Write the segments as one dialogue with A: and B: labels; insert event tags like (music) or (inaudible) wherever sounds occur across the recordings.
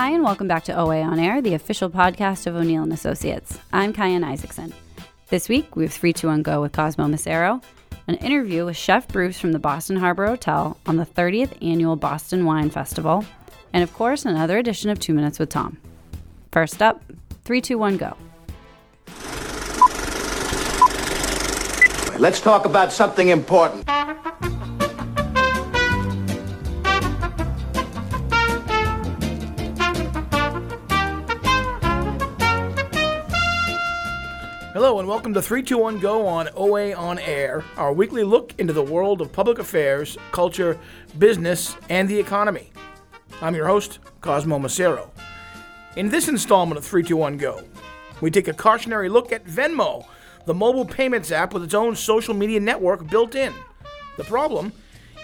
A: Hi, and welcome back to OA On Air, the official podcast of O'Neill and Associates. I'm Kyan Isaacson. This week, we have 321 Go with Cosmo Macero, an interview with Chef Bruce from the Boston Harbor Hotel on the 30th annual Boston Wine Festival, and of course, another edition of Two Minutes with Tom. First up, 321 Go.
B: Let's talk about something important.
C: Hello and welcome to 321 Go on OA On Air, our weekly look into the world of public affairs, culture, business, and the economy. I'm your host, Cosmo Macero. In this installment of 321 Go, we take a cautionary look at Venmo, the mobile payments app with its own social media network built in. The problem?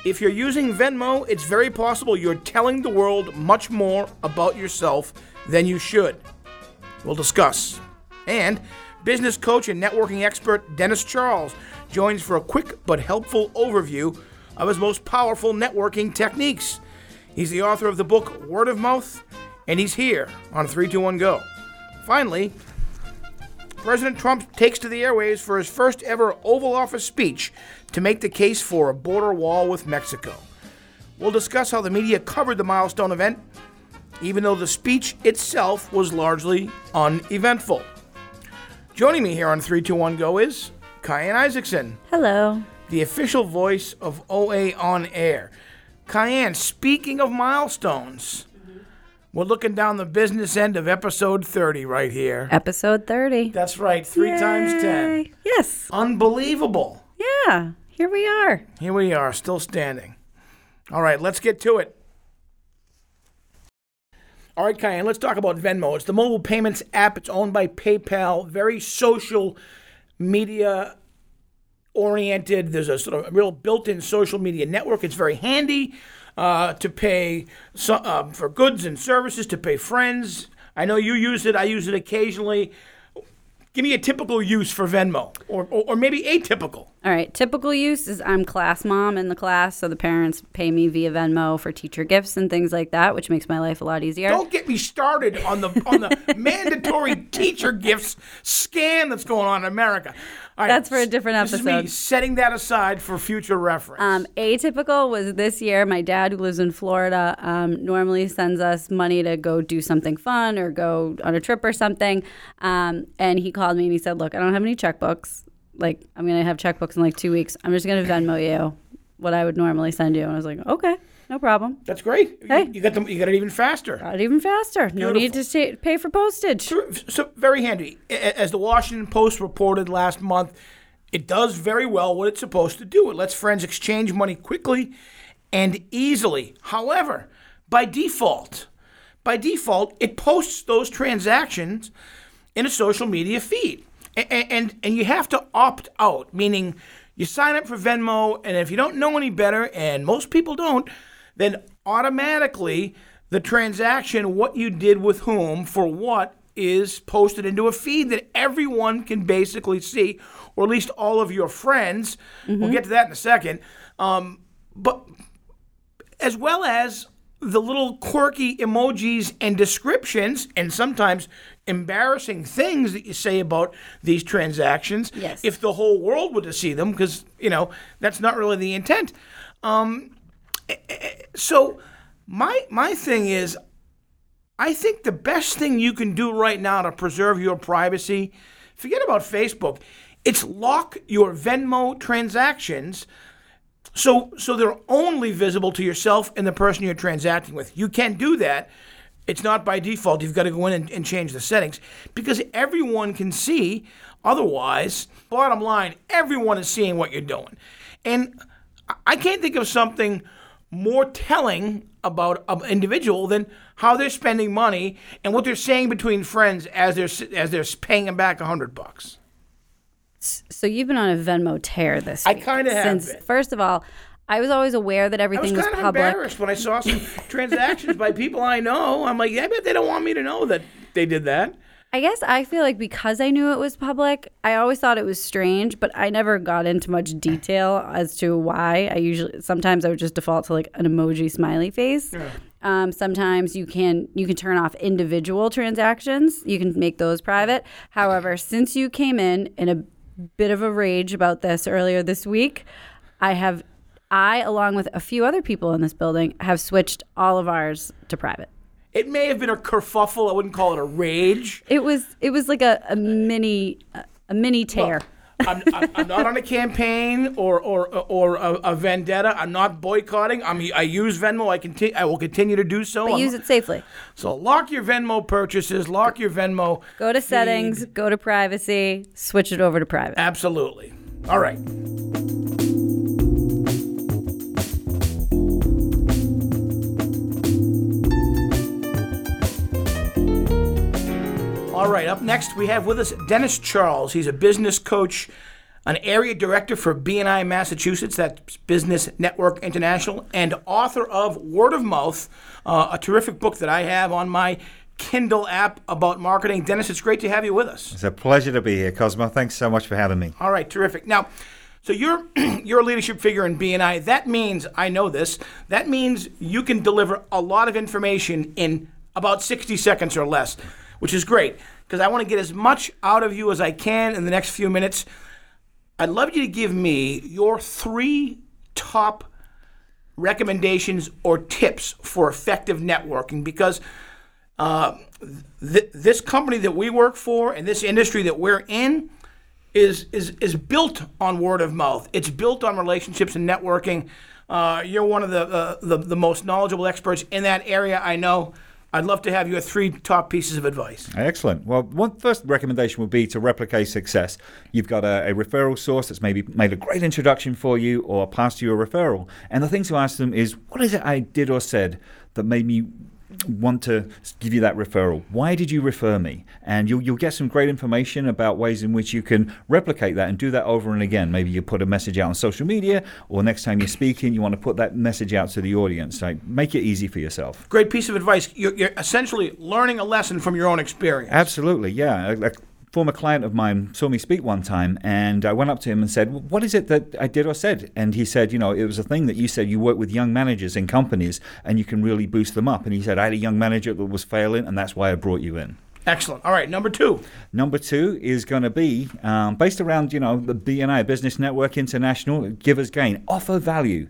C: If you're using Venmo, it's very possible you're telling the world much more about yourself than you should. We'll discuss. And business coach and networking expert Dennis Charles joins for a quick but helpful overview of his most powerful networking techniques. He's the author of the book Word of Mouth, and he's here on 321 Go. Finally, President Trump takes to the airwaves for his first ever Oval Office speech to make the case for a border wall with Mexico. We'll discuss how the media covered the milestone event, even though the speech itself was largely uneventful. Joining me here on 321 Go is Kyan Isaacson,
A: Hello.
C: the official voice of OA on air. Kyan, speaking of milestones, we're looking down the business end of episode 30 right here.
A: Episode 30.
C: That's right, three times 10.
A: Yes.
C: Unbelievable.
A: Yeah, here we are.
C: Here we are, still standing. All right, let's get to it. All right, Kyan, let's talk about Venmo. It's the mobile payments app. It's owned by PayPal. Very social media oriented. There's a sort of real built-in social media network. It's very handy uh, to pay so, uh, for goods and services, to pay friends. I know you use it. I use it occasionally. Give me a typical use for Venmo, or, or, or maybe atypical.
A: All right. Typical use is I'm class mom in the class, so the parents pay me via Venmo for teacher gifts and things like that, which makes my life a lot easier.
C: Don't get me started on the on the (laughs) mandatory teacher gifts scam that's going on in America. All right,
A: That's for a different
C: This is me
A: episode.
C: setting that aside for future reference.
A: Um, atypical was this year. My dad, who lives in Florida, um, normally sends us money to go do something fun or go on a trip or something. Um, and he called me and he said, "Look, I don't have any checkbooks. Like, I'm gonna have checkbooks in like two weeks. I'm just gonna Venmo you what I would normally send you." And I was like, "Okay, no problem.
C: that's great.
A: hey.
C: You, you got them. You got it even faster.
A: Got it even faster. No need to ta- pay for postage."
C: So very handy. As the Washington Post reported last month, it does very well what it's supposed to do. It lets friends exchange money quickly and easily. However, by default, by default, it posts those transactions in a social media feed. A- a- And, and, you have to opt out, meaning you sign up for Venmo, and if you don't know any better, and most people don't, then automatically the transaction, what you did with whom, for what, is posted into a feed that everyone can basically see, or at least all of your friends. We'll get to that in a second. Um, but as well as the little quirky emojis and descriptions, and sometimes embarrassing things that you say about these transactions.
A: Yes.
C: If the whole world were to see them, because you know that's not really the intent. Um, so my my thing is, I think the best thing you can do right now to preserve your privacy, forget about Facebook. It's lock your Venmo transactions so so they're only visible to yourself and the person you're transacting with. You can do that. It's not by default. You've got to go in and, and change the settings because everyone can see. Otherwise, bottom line, everyone is seeing what you're doing. And I- I can't think of something more telling about an individual than how they're spending money and what they're saying between friends as they're as they're paying them back a hundred bucks.
A: So you've been on a Venmo tear this
C: I kinda have
A: Since
C: been.
A: first of all, I was always aware that
C: I was
A: everything was,
C: kind of
A: public.
C: embarrassed when I saw some (laughs) transactions by people I know. I'm like, I bet they don't want me to know that they did that.
A: I guess I feel like because I knew it was public, I always thought it was strange, but I never got into much detail as to why. I usually sometimes I would just default to like an emoji smiley face. Um, sometimes you can you can turn off individual transactions. You can make those private. However, since you came in in a bit of a rage about this earlier this week, I have I along with a few other people in this building have switched all of ours to private.
C: It may have been a kerfuffle. I wouldn't call it a rage.
A: It was it was like a, a mini a mini tear.
C: I'm, I'm, I'm not on a campaign or or or a, a vendetta. I'm not boycotting. I'm, I use Venmo. I continue. I will continue to do so.
A: but use it safely.
C: So lock your Venmo purchases. Lock your Venmo.
A: Go to
C: feed.
A: settings, go to privacy, switch it over to private.
C: Absolutely. All right. Right, up next we have with us Dennis Charles. He's a business coach, an area director for BNI Massachusetts, that's Business Network International, and author of Word of Mouth, uh, a terrific book that I have on my Kindle app about marketing. Dennis, it's great to have you with us.
D: It's a pleasure to be here, Cosmo. Thanks so much for having me.
C: All right, terrific. Now, so you're (clears throat) you're a leadership figure in BNI. That means I know this. That means you can deliver a lot of information in about 60 seconds or less, which is great because I want to get as much out of you as I can in the next few minutes. I'd love you to give me your three top recommendations or tips for effective networking because uh, th- this company that we work for and this industry that we're in is is is built on word of mouth. It's built on relationships and networking. Uh, you're one of the, uh, the the most knowledgeable experts in that area. I know. I'd love to have your three top pieces of advice.
D: Excellent. Well, one first recommendation would be to replicate success. You've got a, a referral source that's maybe made a great introduction for you or passed you a referral. And the thing to ask them is, what is it I did or said that made me want to give you that referral. Why did you refer me? And you'll, you'll get some great information about ways in which you can replicate that and do that over and again. Maybe you put a message out on social media, or next time you're speaking, you want to put that message out to the audience. Like, make it easy for yourself.
C: Great piece of advice. You're, you're essentially learning a lesson from your own experience.
D: Absolutely, yeah. A former client of mine saw me speak one time, and I went up to him and said, "What is it that I did or said?" And he said, "You know, it was a thing that you said you work with young managers in companies, and you can really boost them up." And he said, "I had a young manager that was failing, and that's why I brought you in."
C: Excellent. All right, number two.
D: Number two is going to be um, based around, you know, the BNI, Business Network International, Givers Gain, offer value.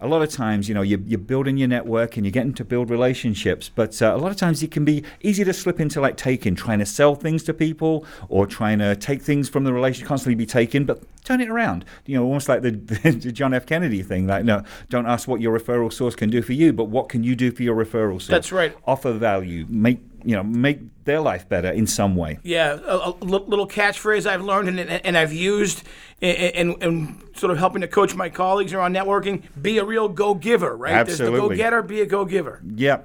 D: A lot of times, you know, you're, you're building your network and you're getting to build relationships, but uh, a lot of times it can be easy to slip into like taking, trying to sell things to people or trying to take things from the relationship, constantly be taken, but turn it around. You know, almost like the, (laughs) the John F. Kennedy thing, like, no, don't ask what your referral source can do for you, but what can you do for your referral source?
C: That's right.
D: Offer value, make, you know, make their life better in some way.
C: Yeah, a, a little catchphrase I've learned and, and I've used in, in, in sort of helping to coach my colleagues around networking. Be a real go-giver, right? There's the
D: Absolutely.
C: go-getter, be a go-giver.
D: Yeah,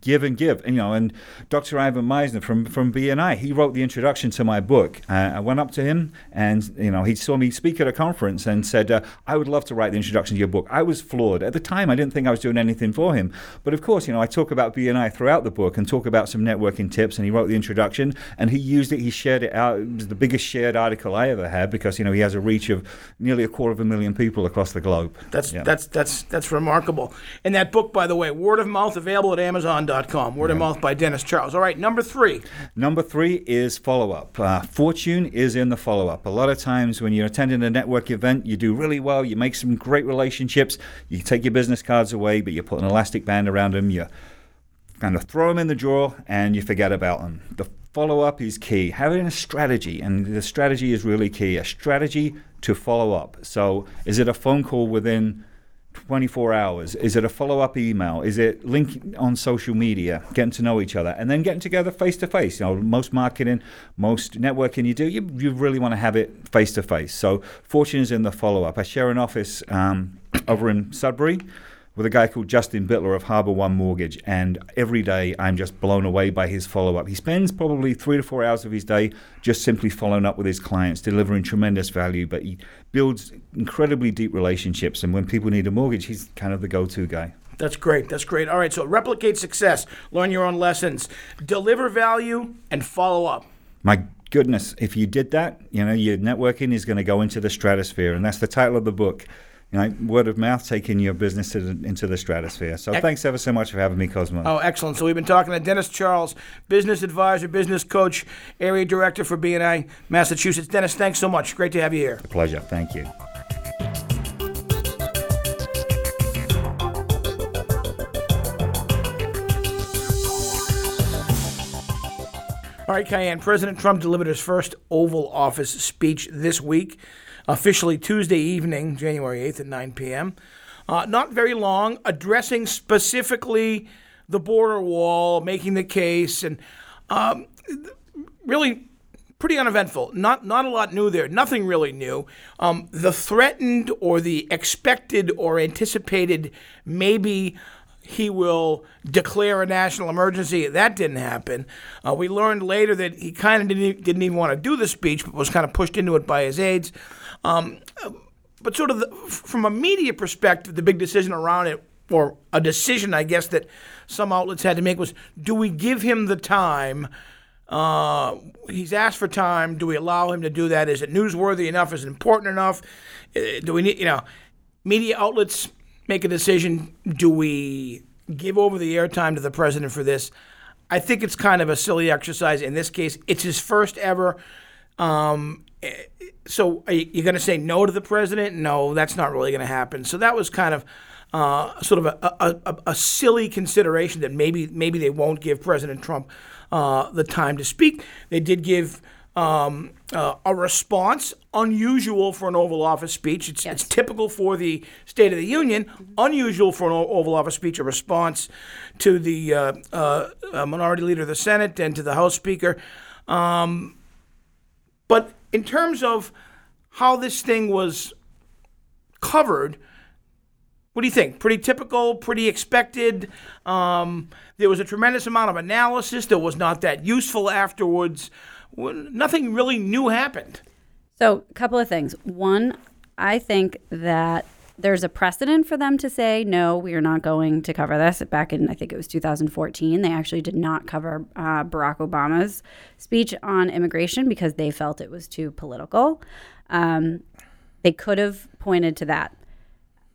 D: give and give. And, you know, and Dr. Ivan Misner from from BNI, he wrote the introduction to my book. Uh, I went up to him, and you know, he saw me speak at a conference and said, uh, "I would love to write the introduction to your book." I was floored at the time. I didn't think I was doing anything for him, but of course, you know, I talk about BNI throughout the book and talk about some networking tips. And he wrote the introduction, and he used it. He shared it out. It was the biggest shared article I ever had because you know he has a reach of nearly a quarter of a million people across the globe.
C: That's
D: Yeah.
C: that's that's that's remarkable. And that book, by the way, Word of Mouth, available at Amazon.com. Word of Mouth by Dennis Charles. All right, number three.
D: Number three is follow up. Uh, fortune is in the follow up. A lot of times when you're attending a network event, you do really well, you make some great relationships, you take your business cards away, but you put an elastic band around them, you kind of throw them in the drawer, and you forget about them. The follow up is key. Having a strategy, and the strategy is really key a strategy to follow up. So, is it a phone call within 24 hours? Is it a follow up email? Is it linking on social media, getting to know each other, and then getting together face to face? You know, most marketing, most networking you do, you, you really want to have it face to face. So, fortune is in the follow up. I share an office um, over in Sudbury with a guy called Justin Bittler of Harbor One Mortgage, and every day I'm just blown away by his follow up. He spends probably three to four hours of his day just simply following up with his clients, delivering tremendous value, but he builds incredibly deep relationships. And when people need a mortgage, he's kind of the go to guy.
C: That's great. That's great. All right, so replicate success, learn your own lessons, deliver value, and follow up.
D: my goodness, if you did that, you know, your networking is going to go into the stratosphere, and that's the title of the book. You know, word of mouth taking your business the, into the stratosphere. So thanks ever so much for having me, Cosmo.
C: Oh, excellent. So we've been talking to Dennis Charles, business advisor, business coach, area director for BNI Massachusetts. Dennis, thanks so much. Great to have you here.
D: A Pleasure. Thank you.
C: All right, Kyan. President Trump delivered his first Oval Office speech this week, officially Tuesday evening, January 8th at 9 p.m. Uh, not very long, addressing specifically the border wall, making the case, and um, really pretty uneventful. Not not a lot new there. Nothing really new. Um, the threatened or the expected or anticipated maybe he will declare a national emergency. That didn't happen. Uh, we learned later that he kind of didn't, didn't even want to do the speech, but was kind of pushed into it by his aides. Um, but sort of the, from a media perspective, the big decision around it, or a decision, I guess, that some outlets had to make was do we give him the time? Uh, he's asked for time. Do we allow him to do that? Is it newsworthy enough? Is it important enough? Uh, do we need, you know, media outlets make a decision. Do we give over the airtime to the president for this? I think it's kind of a silly exercise. In this case, it's his first ever. Um, so you're you going to say no to the president? No, that's not really going to happen. So that was kind of uh, sort of a, a, a, a, silly consideration that maybe maybe they won't give President Trump uh, the time to speak. They did give um, uh, a response unusual for an Oval Office speech. It's,
A: Yes.
C: it's typical for the State of the Union, unusual for an O- Oval Office speech, a response to the uh, uh, uh, Minority Leader of the Senate and to the House Speaker. Um, but in terms of how this thing was covered, what do you think? Pretty typical, pretty expected. Um, there was a tremendous amount of analysis that was not that useful afterwards. Nothing really new happened.
A: So, a couple of things. One, I think that there's a precedent for them to say, no, we are not going to cover this. Back in, I think it was 2014, they actually did not cover uh, Barack Obama's speech on immigration because they felt it was too political. Um, they could have pointed to that,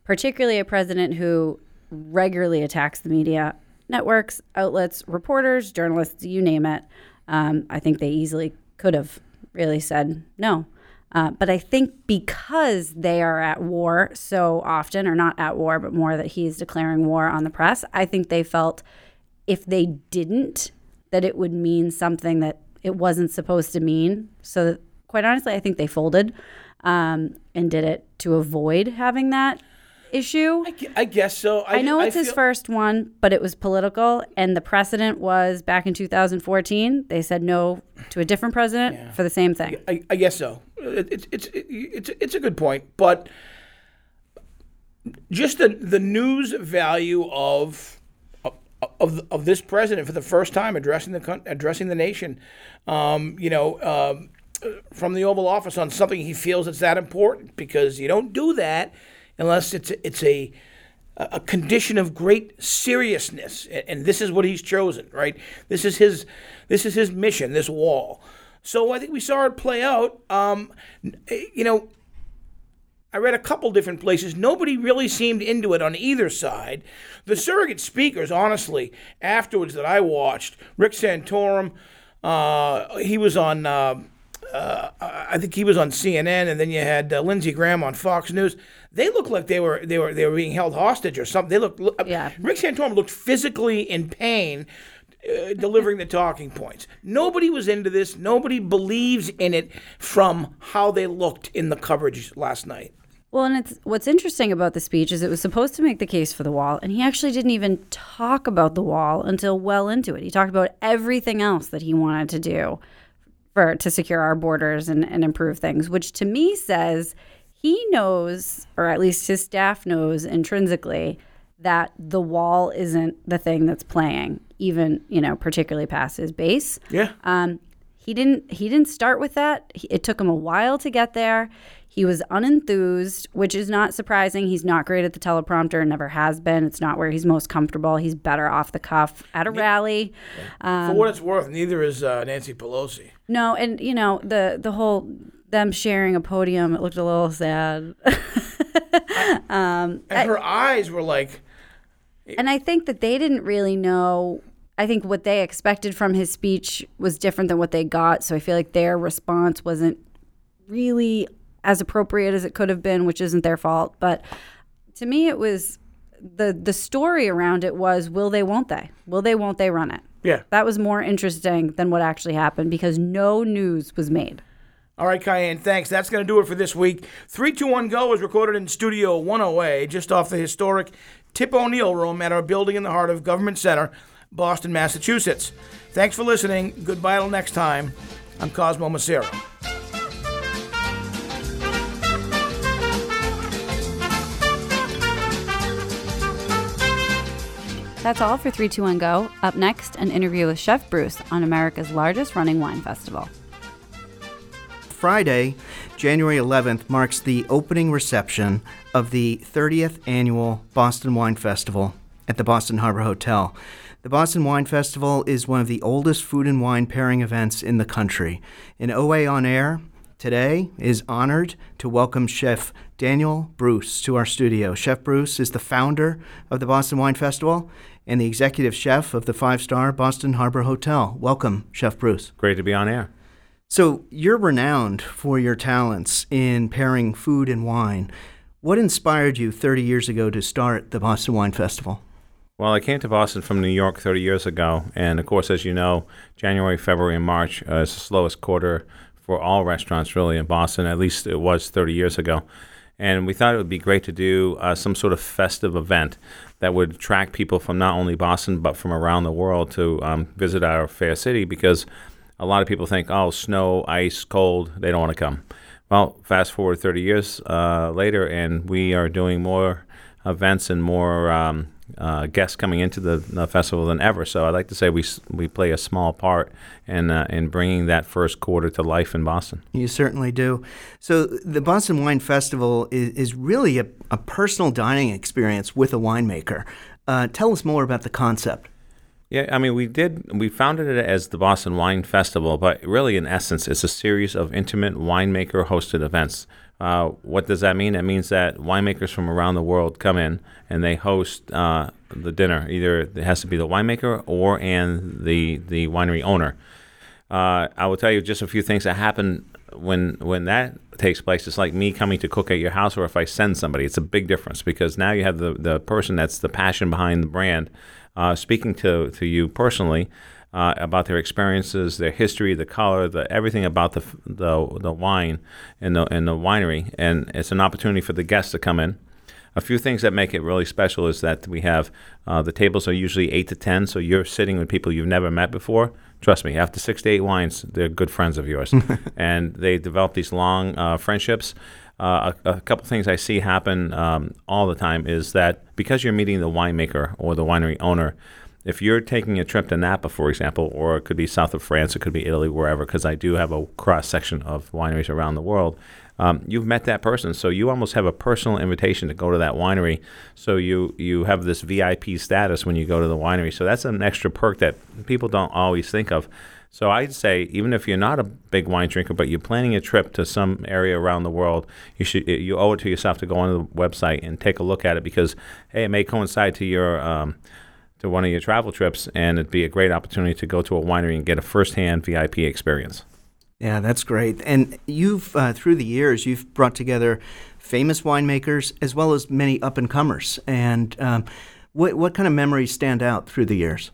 A: particularly a president who regularly attacks the media networks, outlets, reporters, journalists, you name it. Um, I think they easily could have really said no. Uh, but I think because they are at war so often, or not at war, but more that he is declaring war on the press, I think they felt if they didn't, that it would mean something that it wasn't supposed to mean. So, quite honestly, I think they folded um, and did it to avoid having that issue.
C: I I guess so.
A: I know it's his
C: feel-
A: first one, but it was political, and the precedent was back in 2014. They said no to a different president for the same thing.
C: I, I guess so. It, it's it's it's it's a good point, but just the the news value of of of this president for the first time addressing the addressing the nation, um, you know, um, from the Oval Office on something he feels it's that important because you don't do that unless it's a, it's a a condition of great seriousness, and, this is what he's chosen. Right, this is his this is his mission. This wall. So I think we saw it play out. Um, you know, I read a couple different places. Nobody really seemed into it on either side. The surrogate speakers, honestly, afterwards that I watched, Rick Santorum, uh, he was on. Uh, uh, I think he was on CNN, and then you had uh, Lindsey Graham on Fox News. They looked like they were they were they were being held hostage or something. They looked. look-
A: Yeah.
C: Rick Santorum looked physically in pain. Uh, delivering the talking points. Nobody was into this. Nobody believes in it from how they looked in the coverage last night.
A: Well, and it's what's interesting about the speech is it was supposed to make the case for the wall, and he actually didn't even talk about the wall until well into it. He talked about everything else that he wanted to do for to secure our borders and, and improve things, which to me says he knows, or at least his staff knows intrinsically, that the wall isn't the thing that's playing, even, you know, particularly past his base.
C: Yeah.
A: Um, he didn't he didn't start with that. He, it took him a while to get there. He was unenthused, which is not surprising. He's not great at the teleprompter and never has been. It's not where he's most comfortable. He's better off the cuff at a rally.
C: For what it's worth, neither is uh, Nancy Pelosi.
A: No, and you know the the whole them sharing a podium. It looked a little sad. (laughs)
C: Um, and her eyes were like,
A: And I think that they didn't really know. I think what they expected from his speech was different than what they got. So I feel like their response wasn't really as appropriate as it could have been, which isn't their fault. But to me, it was the the story around it was will they, won't they? Will they, won't they run it?
C: yeah.
A: That was more interesting than what actually happened because no news was made.
C: All right, Kyan, thanks. That's going to do it for this week. 321 Go is recorded in Studio 108, just off the historic Tip O'Neill Room at our building in the heart of Government Center, Boston, Massachusetts. Thanks for listening. Goodbye till next time. I'm Cosmo Macero.
A: That's all for 321 Go. Up next, an interview with Chef Bruce on America's largest running wine festival.
E: Friday, January 11th, marks the opening reception of the 30th annual Boston Wine Festival at the Boston Harbor Hotel. The Boston Wine Festival is one of the oldest food and wine pairing events in the country. And OA On Air today is honored to welcome Chef Daniel Bruce to our studio. Chef Bruce is the founder of the Boston Wine Festival and the executive chef of the five star Boston Harbor Hotel. Welcome, Chef Bruce.
F: Great to be on air.
E: So, you're renowned for your talents in pairing food and wine. What inspired you 30 years ago to start the Boston Wine Festival?
F: Well, I came to Boston from New York 30 years ago, and of course, as you know, January, February, and March uh, is the slowest quarter for all restaurants really in Boston. At least it was 30 years ago. And we thought it would be great to do uh, some sort of festive event that would attract people from not only Boston but from around the world to um, visit our fair city because a lot of people think, oh, snow, ice, cold, they don't want to come. Well, fast forward 30 years uh, later, and we are doing more events and more um, uh, guests coming into the, the festival than ever. So I'd like to say we we play a small part in uh, in bringing that first quarter to life in Boston.
E: You certainly do. So, the Boston Wine Festival is, is really a, a personal dining experience with a winemaker. Uh, tell us more about the concept.
F: Yeah, I mean, we did. We founded it as the Boston Wine Festival, but really, in essence, it's a series of intimate winemaker-hosted events. Uh, what does that mean? It means that winemakers from around the world come in and they host uh, the dinner. Either it has to be the winemaker or and the the winery owner. Uh, I will tell you just a few things that happen when when that takes place. It's like me coming to cook at your house, or if I send somebody. It's a big difference because now you have the the person that's the passion behind the brand uh, speaking to to you personally. Uh, about their experiences, their history, the color, the everything about the the the wine and the and the winery, and it's an opportunity for the guests to come in. A few things that make it really special is that we have uh, the tables are usually eight to ten, so you're sitting with people you've never met before. Trust me, after six to eight wines, they're good friends of yours, (laughs) and they develop these long uh, friendships. Uh, a, a couple things I see happen um, all the time is that because you're meeting the winemaker or the winery owner, if you're taking a trip to Napa, for example, or it could be south of France, it could be Italy, wherever, because I do have a cross section of wineries around the world. Um, you've met that person, so you almost have a personal invitation to go to that winery. So you you have this VIP status when you go to the winery. So that's an extra perk that people don't always think of. So I'd say even if you're not a big wine drinker, but you're planning a trip to some area around the world, you should you owe it to yourself to go on the website and take a look at it because hey, it may coincide to your um, to one of your travel trips, and it'd be a great opportunity to go to a winery and get a firsthand VIP experience.
E: Yeah, that's great. And you've, uh, through the years, you've brought together famous winemakers as well as many up and comers. And um, what, what kind of memories stand out through the years?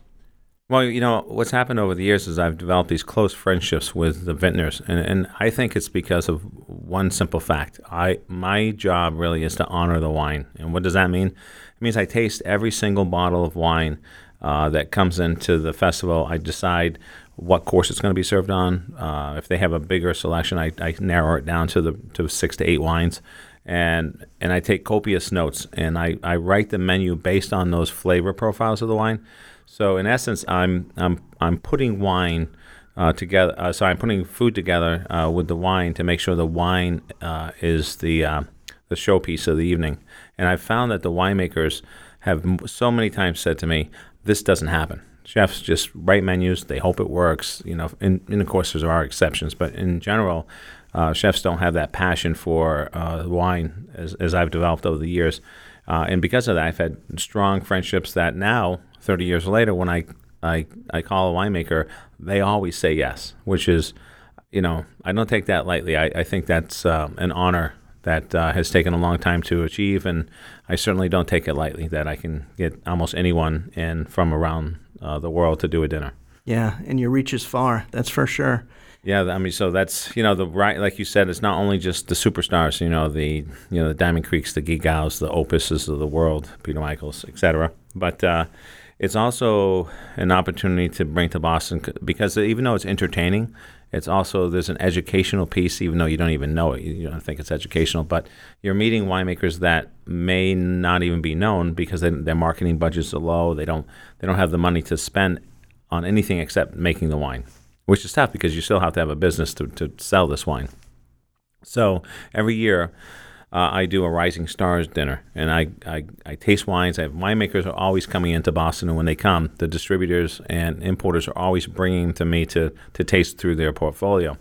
F: Well, you know, what's happened over the years is I've developed these close friendships with the vintners, and, and I think it's because of one simple fact. I my job really is to honor the wine, and what does that mean? It means I taste every single bottle of wine uh, that comes into the festival. I decide what course it's going to be served on. Uh, if they have a bigger selection, I, I narrow it down to the to six to eight wines, and and I take copious notes, and I, I write the menu based on those flavor profiles of the wine. So in essence, I'm I'm I'm putting wine uh, together. Uh, I'm putting food together uh, with the wine to make sure the wine uh, is the uh, the showpiece of the evening. And I've found that the winemakers have so many times said to me, "This doesn't happen." Chefs just write menus. They hope it works. You know, and, and of course there are exceptions, but in general, uh, chefs don't have that passion for wine as, as I've developed over the years. And because of that, I've had strong friendships that now, 30 years later, when I, I, I call a winemaker, they always say yes, which is, you know, I don't take that lightly. I, I think that's uh, an honor that uh, has taken a long time to achieve, and I certainly don't take it lightly that I can get almost anyone in from around uh, the world to do a dinner.
E: Yeah, and your reach is far. That's for sure.
F: Yeah, I mean, so that's you know the right, like you said, it's not only just the superstars, you know, the you know the Diamond Creeks, the Gigaos, the Opuses of the world, Peter Michaels, etc. But uh, it's also an opportunity to bring to Boston because even though it's entertaining, it's also there's an educational piece, even though you don't even know it, you, don't think it's educational. But you're meeting winemakers that may not even be known because they, their marketing budgets are low. They don't they don't have the money to spend on anything except making the wine which is tough because you still have to have a business to, to sell this wine. So every year, uh, I do a Rising Stars dinner, and I, I, I taste wines. I have winemakers are always coming into Boston, and when they come, the distributors and importers are always bringing to me to to taste through their portfolio.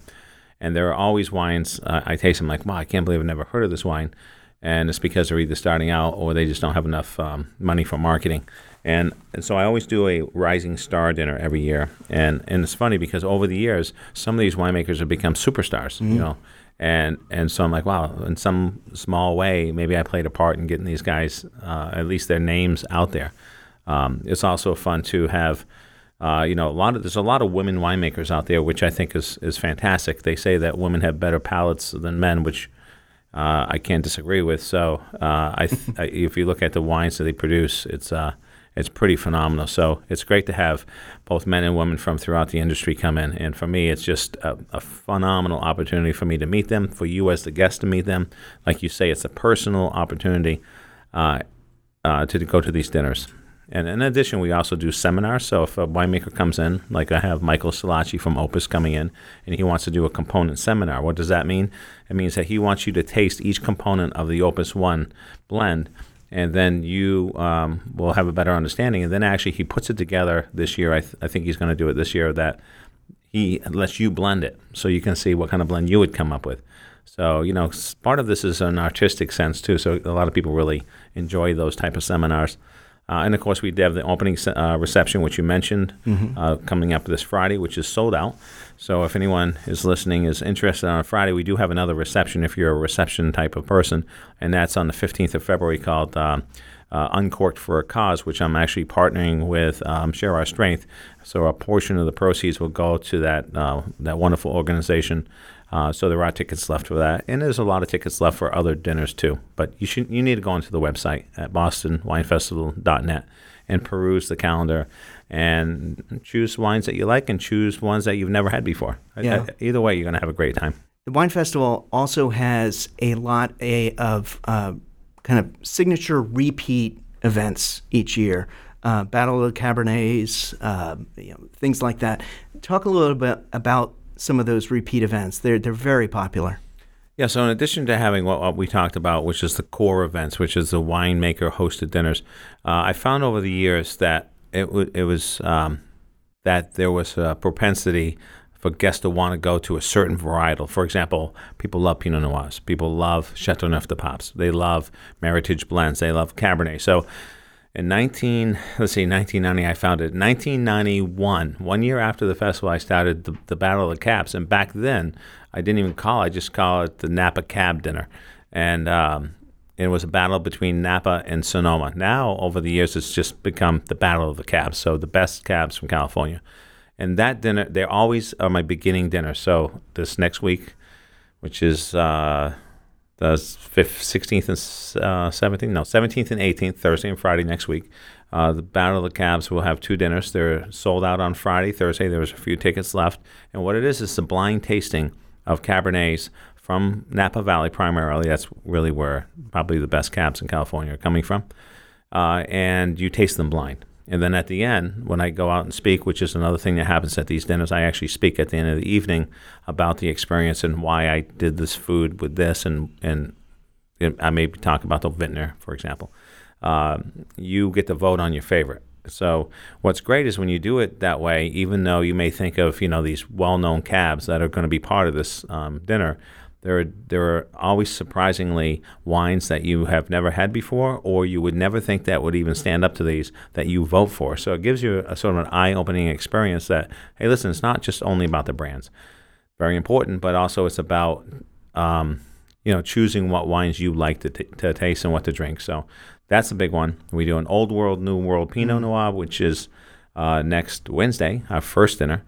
F: And there are always wines uh, I taste. I'm like, wow, I can't believe I've never heard of this wine, and it's because they're either starting out or they just don't have enough um, money for marketing. And, and so I always do a rising star dinner every year. And, and it's funny because over the years, some of these winemakers have become superstars, you know. And, and so I'm like, wow, in some small way, maybe I played a part in getting these guys, uh, at least their names out there. Um, it's also fun to have, uh, you know, a lot of there's a lot of women winemakers out there, which I think is is fantastic. They say that women have better palates than men, which uh, I can't disagree with. So uh, I, th- (laughs) I, if you look at the wines that they produce, it's uh, it's pretty phenomenal. So it's great to have both men and women from throughout the industry come in. And for me, it's just a, a phenomenal opportunity for me to meet them, for you as the guest to meet them. Like you say, it's a personal opportunity uh, uh, to go to these dinners. And in addition, we also do seminars. So if a winemaker comes in, like I have Michael Silacci from Opus coming in, and he wants to do a component seminar, what does that mean? It means that he wants you to taste each component of the Opus One blend, and then you um, will have a better understanding. And then actually, he puts it together this year. I, th- I think he's going to do it this year. That he lets you blend it, so you can see what kind of blend you would come up with. So you know, part of this is an artistic sense too. So a lot of people really enjoy those type of seminars. Uh, and of course, we have the opening uh, reception, which you mentioned, uh, coming up this Friday, which is sold out. So if anyone is listening is interested on Friday, we do have another reception if you're a reception type of person, and that's on the 15th of February called um, uh, Uncorked for a Cause, which I'm actually partnering with um, Share Our Strength. So a portion of the proceeds will go to that uh, that wonderful organization. Uh, so there are tickets left for that, and there's a lot of tickets left for other dinners too. But you should you need to go onto the website at bostonwinefestival.net and peruse the calendar and choose wines that you like and choose ones that you've never had before.
E: Yeah.
F: Either way, you're going to have a great time.
E: The wine festival also has a lot a, of uh, kind of signature repeat events each year. Uh, Battle of the Cabernets, uh, you know, things like that. Talk a little bit about some of those repeat events. They're they're very popular.
F: Yeah, so in addition to having what, we talked about, which is the core events, which is the winemaker hosted dinners, uh, I found over the years that it, w- it was um, that there was a propensity for guests to want to go to a certain varietal. For example, people love Pinot Noirs. People love Chateauneuf du Pape. They love Meritage blends. They love Cabernet. So in 19, let's see, 1990, I founded. 1991, one year after the festival, I started the, the Battle of the Cabs. And back then, I didn't even call it, I just call it the Napa Cab Dinner. And um, it was a battle between Napa and Sonoma. Now, over the years, it's just become the Battle of the Cabs. So the best cabs from California. And that dinner, they always are my beginning dinner. So this next week, which is uh, the fifth, 16th and uh, 17th, no, 17th and 18th, Thursday and Friday next week. Uh, the Battle of the Cabs will have two dinners. They're sold out on Friday. Thursday, there was a few tickets left. And what it is, is a blind tasting of Cabernets from Napa Valley primarily. That's really where probably the best cabs in California are coming from. Uh, and you taste them blind. And then at the end, when I go out and speak, which is another thing that happens at these dinners, I actually speak at the end of the evening about the experience and why I did this food with this, and and I maybe talk about the vintner, for example. Um, you get to vote on your favorite. So what's great is when you do it that way, even though you may think of you know these well-known cabs that are going to be part of this um, dinner, there are there are always surprisingly wines that you have never had before, or you would never think that would even stand up to these that you vote for. So it gives you a sort of an eye-opening experience that hey, listen, it's not just only about the brands, very important, but also it's about um, you know choosing what wines you like to, t- to taste and what to drink. So that's a big one. We do an Old World, New World Pinot
E: Mm-hmm.
F: Noir, which is uh, next Wednesday, our first dinner.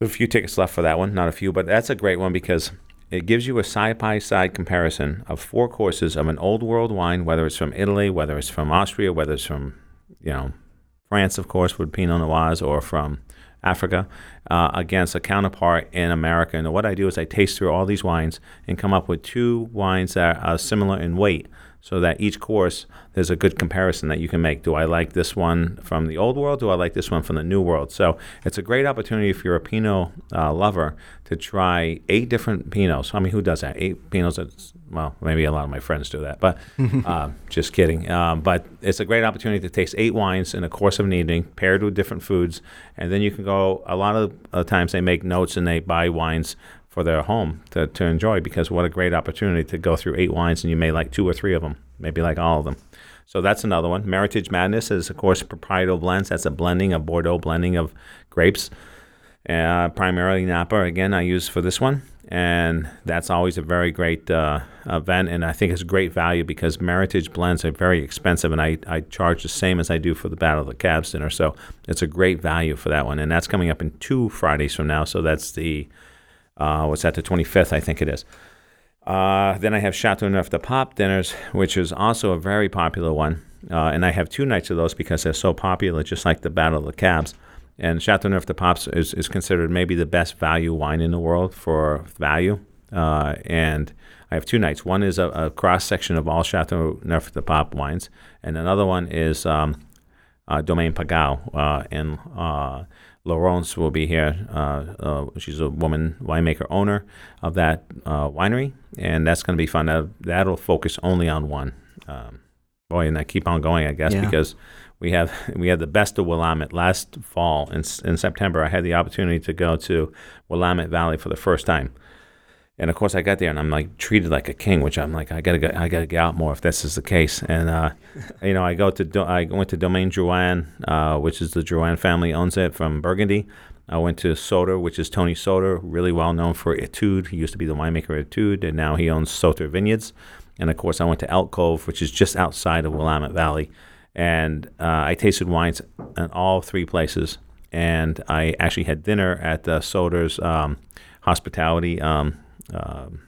F: A few tickets left for that one, not a few, but that's a great one because it gives you a side by side comparison of four courses of an Old World wine, whether it's from Italy, whether it's from Austria, whether it's from, you know, France, of course, with Pinot Noirs, or from Africa, uh, against a counterpart in America. And what I do is I taste through all these wines and come up with two wines that are similar in weight so that each course there's a good comparison that you can make. Do I like this one from the old world? Do I like this one from the new world? So it's a great opportunity if you're a Pinot uh, lover to try eight different Pinots. I mean, who does that? Eight Pinots. That's, well, maybe a lot of my friends do that, but (laughs) uh, just kidding. Um, but it's a great opportunity to taste eight wines in the course of an evening, paired with different foods, and then you can go. A lot of uh, times they make notes and they buy wines for their home to, to enjoy because what a great opportunity to go through eight wines and you may like two or three of them, maybe like all of them. So that's another one. Meritage Madness is, of course, proprietal blends. That's a blending, a Bordeaux blending of grapes, uh, primarily Napa. Again, I use for this one, and that's always a very great uh, event. And I think it's great value because Meritage blends are very expensive, and I, I charge the same as I do for the Battle of the Cabs dinner. So it's a great value for that one, and that's coming up in two Fridays from now. So that's the uh, what's that? The 25th, I think it is. Uh, then I have Chateauneuf du Pape dinners, which is also a very popular one. Uh, and I have two nights of those because they're so popular, just like the Battle of the Cabs. And Chateauneuf du Papes is, is considered maybe the best value wine in the world for value. Uh, and I have two nights. One is a, a cross section of all Chateauneuf de Pop wines, and another one is um, uh, Domaine Pégau. Uh, and uh, Laurence will be here. Uh, uh, she's a woman winemaker owner of that uh, winery, and that's going to be fun. That, that'll focus only on one. Um, boy, and I keep on going, I guess,
E: Yeah.
F: because we have we had the best of Willamette last fall in, in September. I had the opportunity to go to Willamette Valley for the first time. And of course, I got there and I'm like treated like a king, which I'm like, I gotta go, I gotta get out more if this is the case. And uh, (laughs) you know, I go to Do- I went to Domaine Drouhin, uh, which is the Drouhin family owns it from Burgundy. I went to Soter, which is Tony Soter, really well known for Etude. He used to be the winemaker at Etude, and now he owns Soter Vineyards. And of course, I went to Elk Cove, which is just outside of Willamette Valley. And uh, I tasted wines in all three places. And I actually had dinner at the Soter's um, hospitality um, um,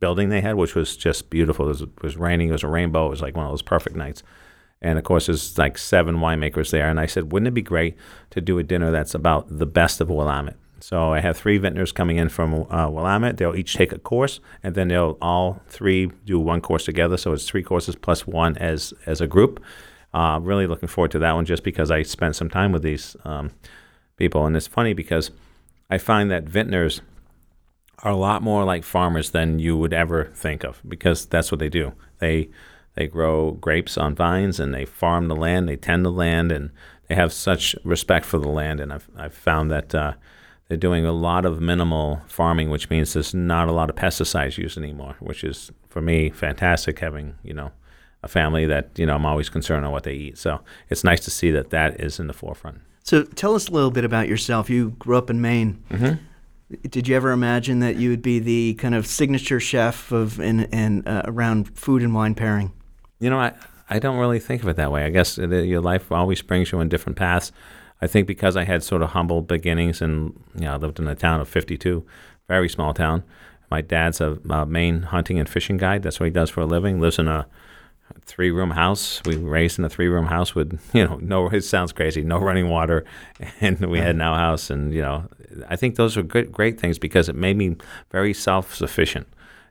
F: building they had, which was just beautiful. It was, it was raining, it was a rainbow, it was like one of those perfect nights. And of course, there's like seven winemakers there. And I said, wouldn't it be great to do a dinner that's about the best of Willamette? So I have three vintners coming in from uh, Willamette. They'll each take a course, and then they'll all three do one course together. So it's three courses plus one as as a group. Uh, really looking forward to that one, just because I spent some time with these um, people, and it's funny because I find that vintners are a lot more like farmers than you would ever think of because that's what they do. They they grow grapes on vines and they farm the land, they tend the land, and they have such respect for the land. And I've I've found that uh, they're doing a lot of minimal farming, which means there's not a lot of pesticides used anymore, which is for me fantastic. Having you know a family that you know I'm always concerned on what they eat, so it's nice to see that that is in the forefront.
E: So tell us a little bit about yourself. You grew up in Maine.
F: Mm-hmm.
E: Did you ever imagine that you would be the kind of signature chef of and and uh, around food and wine pairing?
F: You know, I, I don't really think of it that way. I guess it, your life always brings you in different paths. I think because I had sort of humble beginnings and, you know, I lived in a town of 52, very small town. My dad's a, a hunting and fishing guide. That's what he does for a living. Lives in a three room house. We raised in a three room house with, (laughs) you know, no, it sounds crazy, no running water. (laughs) And we had an outhouse. And, you know, I think those were good, great things because it made me very self sufficient.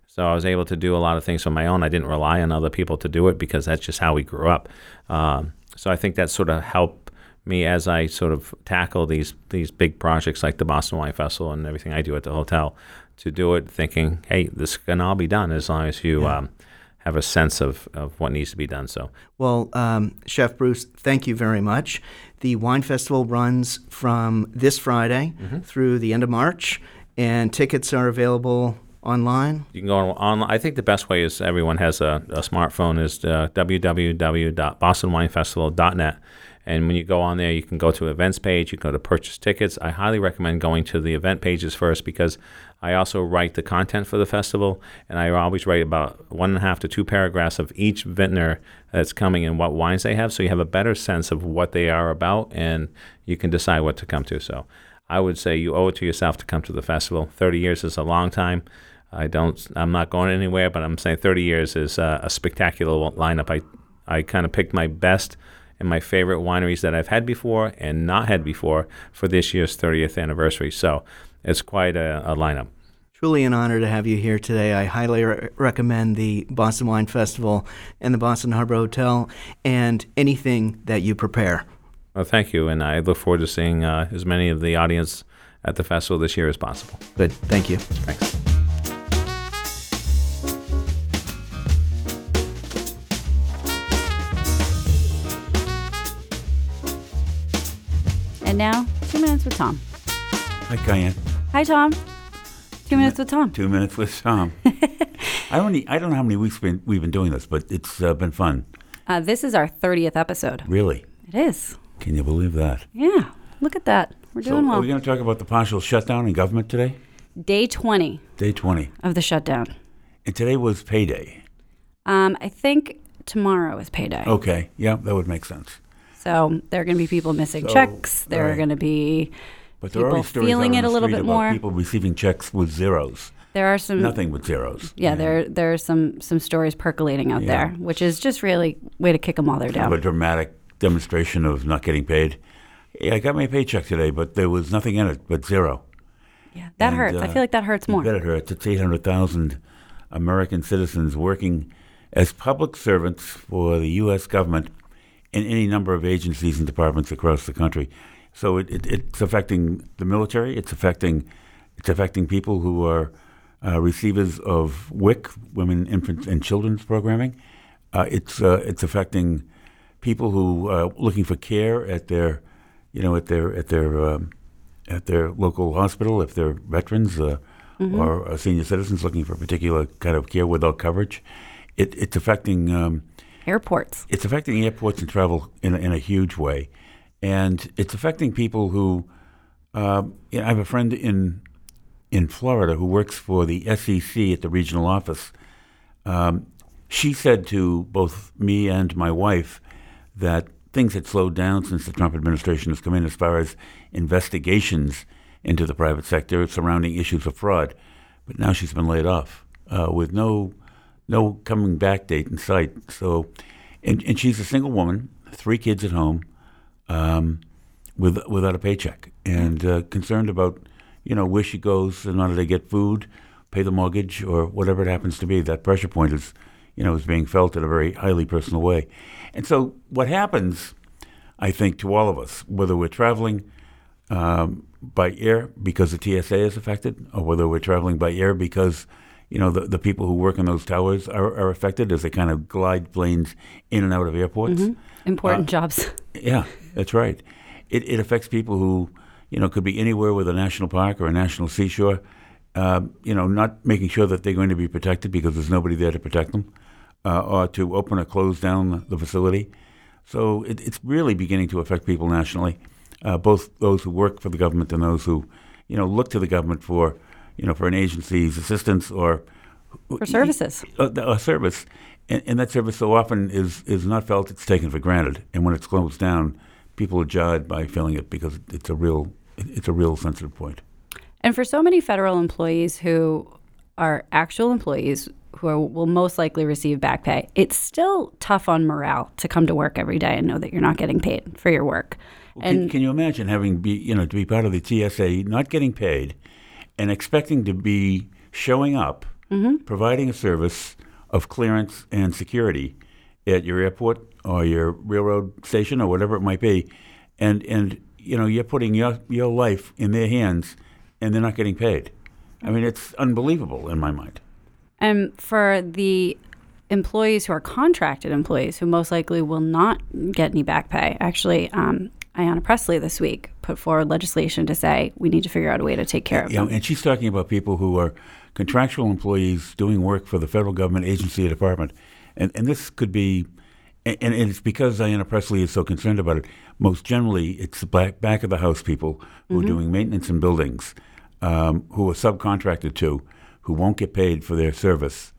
F: So I was able to do a lot of things on my own. I didn't rely on other people to do it because that's just how we grew up. Um, so I think that sort of helped me as I sort of tackle these these big projects like the Boston Wine Festival and everything I do at the hotel, to do it thinking, hey, this can all be done as long as you um, have a sense of, of what needs to be done. So
E: Well, um, Chef Bruce, thank you very much. The wine festival runs from this Friday through the end of March, and tickets are available online.
F: You can go on. I think the best way is everyone has a, a smartphone is uh, www.bostonwinefestival.net. And when you go on there, you can go to events page. You can go to purchase tickets. I highly recommend going to the event pages first because I also write the content for the festival, and I always write about one and a half to two paragraphs of each vintner that's coming and what wines they have, so you have a better sense of what they are about, and you can decide what to come to. So I would say you owe it to yourself to come to the festival. Thirty years is a long time. I don't. I'm not going anywhere, but I'm saying 30 years is uh, a spectacular lineup. I I kind of picked my best and my favorite wineries that I've had before and not had before for this year's 30th anniversary. So it's quite a, a lineup.
E: Truly an honor to have you here today. I highly re- recommend the Boston Wine Festival and the Boston Harbor Hotel and anything that you prepare.
F: Well, thank you, and I look forward to seeing uh, as many of the audience at the festival this year as possible.
E: Good. Thank you.
F: Thanks.
A: And now, two minutes with Tom.
G: Hi, Kyan.
A: Hi, Tom. Two minutes with Tom.
G: Two minutes with Tom. (laughs) I don't. I don't know how many weeks been, we've been doing this, but it's uh, been fun.
A: Uh, this is our 30th episode.
G: Really?
A: It is.
G: Can you believe that?
A: Yeah. Look at that. We're
G: So,
A: doing
G: are we going to talk about the partial shutdown in government today?
A: Day 20
G: Day 20.
A: of the shutdown.
G: And today was payday.
A: Um, I think tomorrow is payday.
G: Okay. Yeah, that would make sense.
A: So there are going to be people missing
G: So,
A: checks. There are going to be
G: But there are
A: People
G: stories
A: feeling it a little bit more.
G: People receiving checks with zeros.
A: there are some
G: Nothing with zeros.
A: yeah there there are some some stories percolating out
G: Yeah.
A: there, which is just really way to kick them while they're
G: Kind of a dramatic demonstration of not getting paid. Yeah, I got my paycheck today, but there was nothing in it but zero.
A: Yeah, that
G: And,
A: hurts. I
G: uh,
A: feel like that hurts more.
G: bet it hurts. It's 800,000 American citizens working as public servants for the U.S. government in any number of agencies and departments across the country. So it, it, it's affecting the military. It's affecting it's affecting people who are uh, receivers of WIC, Women, Infants, and Children's Programming. Uh, it's uh, it's affecting people who are looking for care at their, you know, at their at their um, at their local hospital if they're veterans uh, or uh, senior citizens looking for a particular kind of care without coverage. It, it's affecting um,
A: Airports.
G: it's affecting airports and travel in in a huge way, and it's affecting people who. Know, I have a friend in in Florida who works for the SEC at the regional office. Um, she said to both me and my wife that things had slowed down since the Trump administration has come in as far as investigations into the private sector surrounding issues of fraud. But now she's been laid off uh, with no no coming back date in sight. So, and, and she's a single woman, three kids at home, um, with without a paycheck, and uh, concerned about you know where she goes and how do they get food, pay the mortgage, or whatever it happens to be. That pressure point is you know is being felt in a very highly personal way, and so what happens, I think, to all of us, whether we're traveling. Um, by air because the TSA is affected, or whether we're traveling by air because you know the, the people who work in those towers are, are affected as they kind of glide planes in and out of airports.
A: Important
G: Uh,
A: jobs.
G: Yeah, that's right. It, it affects people who, you know, could be anywhere with a national park or a national seashore. Um, you know, not making sure that they're going to be protected because there's nobody there to protect them, uh, or to open or close down the facility. So it, it's really beginning to affect people nationally, uh, both those who work for the government and those who, you know, look to the government for, you know, for an agency's assistance or
A: For services.
G: a, a service, and, and that service so often is is not felt; it's taken for granted. And when it's closed down, people are jarred by feeling it because it's a real it's a real sensitive point.
A: And for so many federal employees who are actual employees who are, will most likely receive back pay, it's still tough on morale to come to work every day and know that you're not getting paid for your work.
G: Can,
A: And
G: can you imagine having be you know to be part of the TSA, not getting paid, and expecting to be showing up, providing a service of clearance and security at your airport or your railroad station or whatever it might be, and and you know you're putting your your life in their hands, and they're not getting paid. I mean, it's unbelievable in my mind.
A: And for the employees who are contracted employees who most likely will not get any back pay, actually, um, Ayanna Presley this week put forward legislation to say we need to figure out a way to take care of
G: Yeah,
A: them.
G: and she's talking about people who are contractual employees doing work for the federal government agency or department, and and this could be, and, and it's because Ayanna Presley is so concerned about it. Most generally, it's the back back of the house people who are doing maintenance in buildings, um, who are subcontracted to, who won't get paid for their service,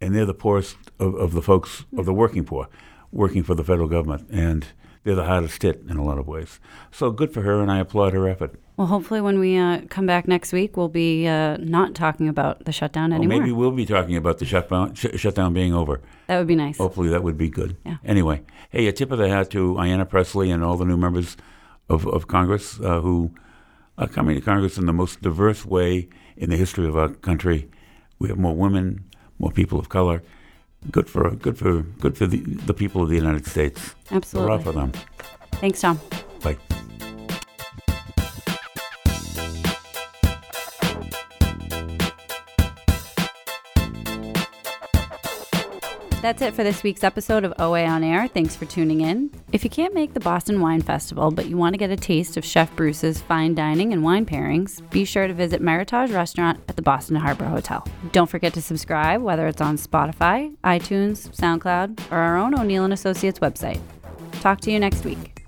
G: and they're the poorest of, of the folks of the working poor, working for the federal government, and they're the hardest hit in a lot of ways. So good for her, and I applaud her effort.
A: Well, hopefully, when we uh, come back next week, we'll be uh, not talking about the shutdown
G: Or
A: anymore.
G: maybe we'll be talking about the shutdown, sh- shutdown being over.
A: that would be nice.
G: Hopefully, that would be good.
A: Yeah.
G: Anyway, hey, a tip of the hat to Ayanna Presley and all the new members of, of Congress uh, who are coming to Congress in the most diverse way in the history of our country. We have more women, more people of color. Good for good for good for the, the people of the United States.
A: Absolutely.
G: Hurrah for them.
A: Thanks, Tom.
G: Bye.
A: That's it for this week's episode of OA on Air. Thanks for tuning in. If you can't make the Boston Wine Festival, but you want to get a taste of Chef Bruce's fine dining and wine pairings, be sure to visit Meritage Restaurant at the Boston Harbor Hotel. Don't forget to subscribe, whether it's on Spotify, iTunes, SoundCloud, or our own O'Neill and Associates website. Talk to you next week.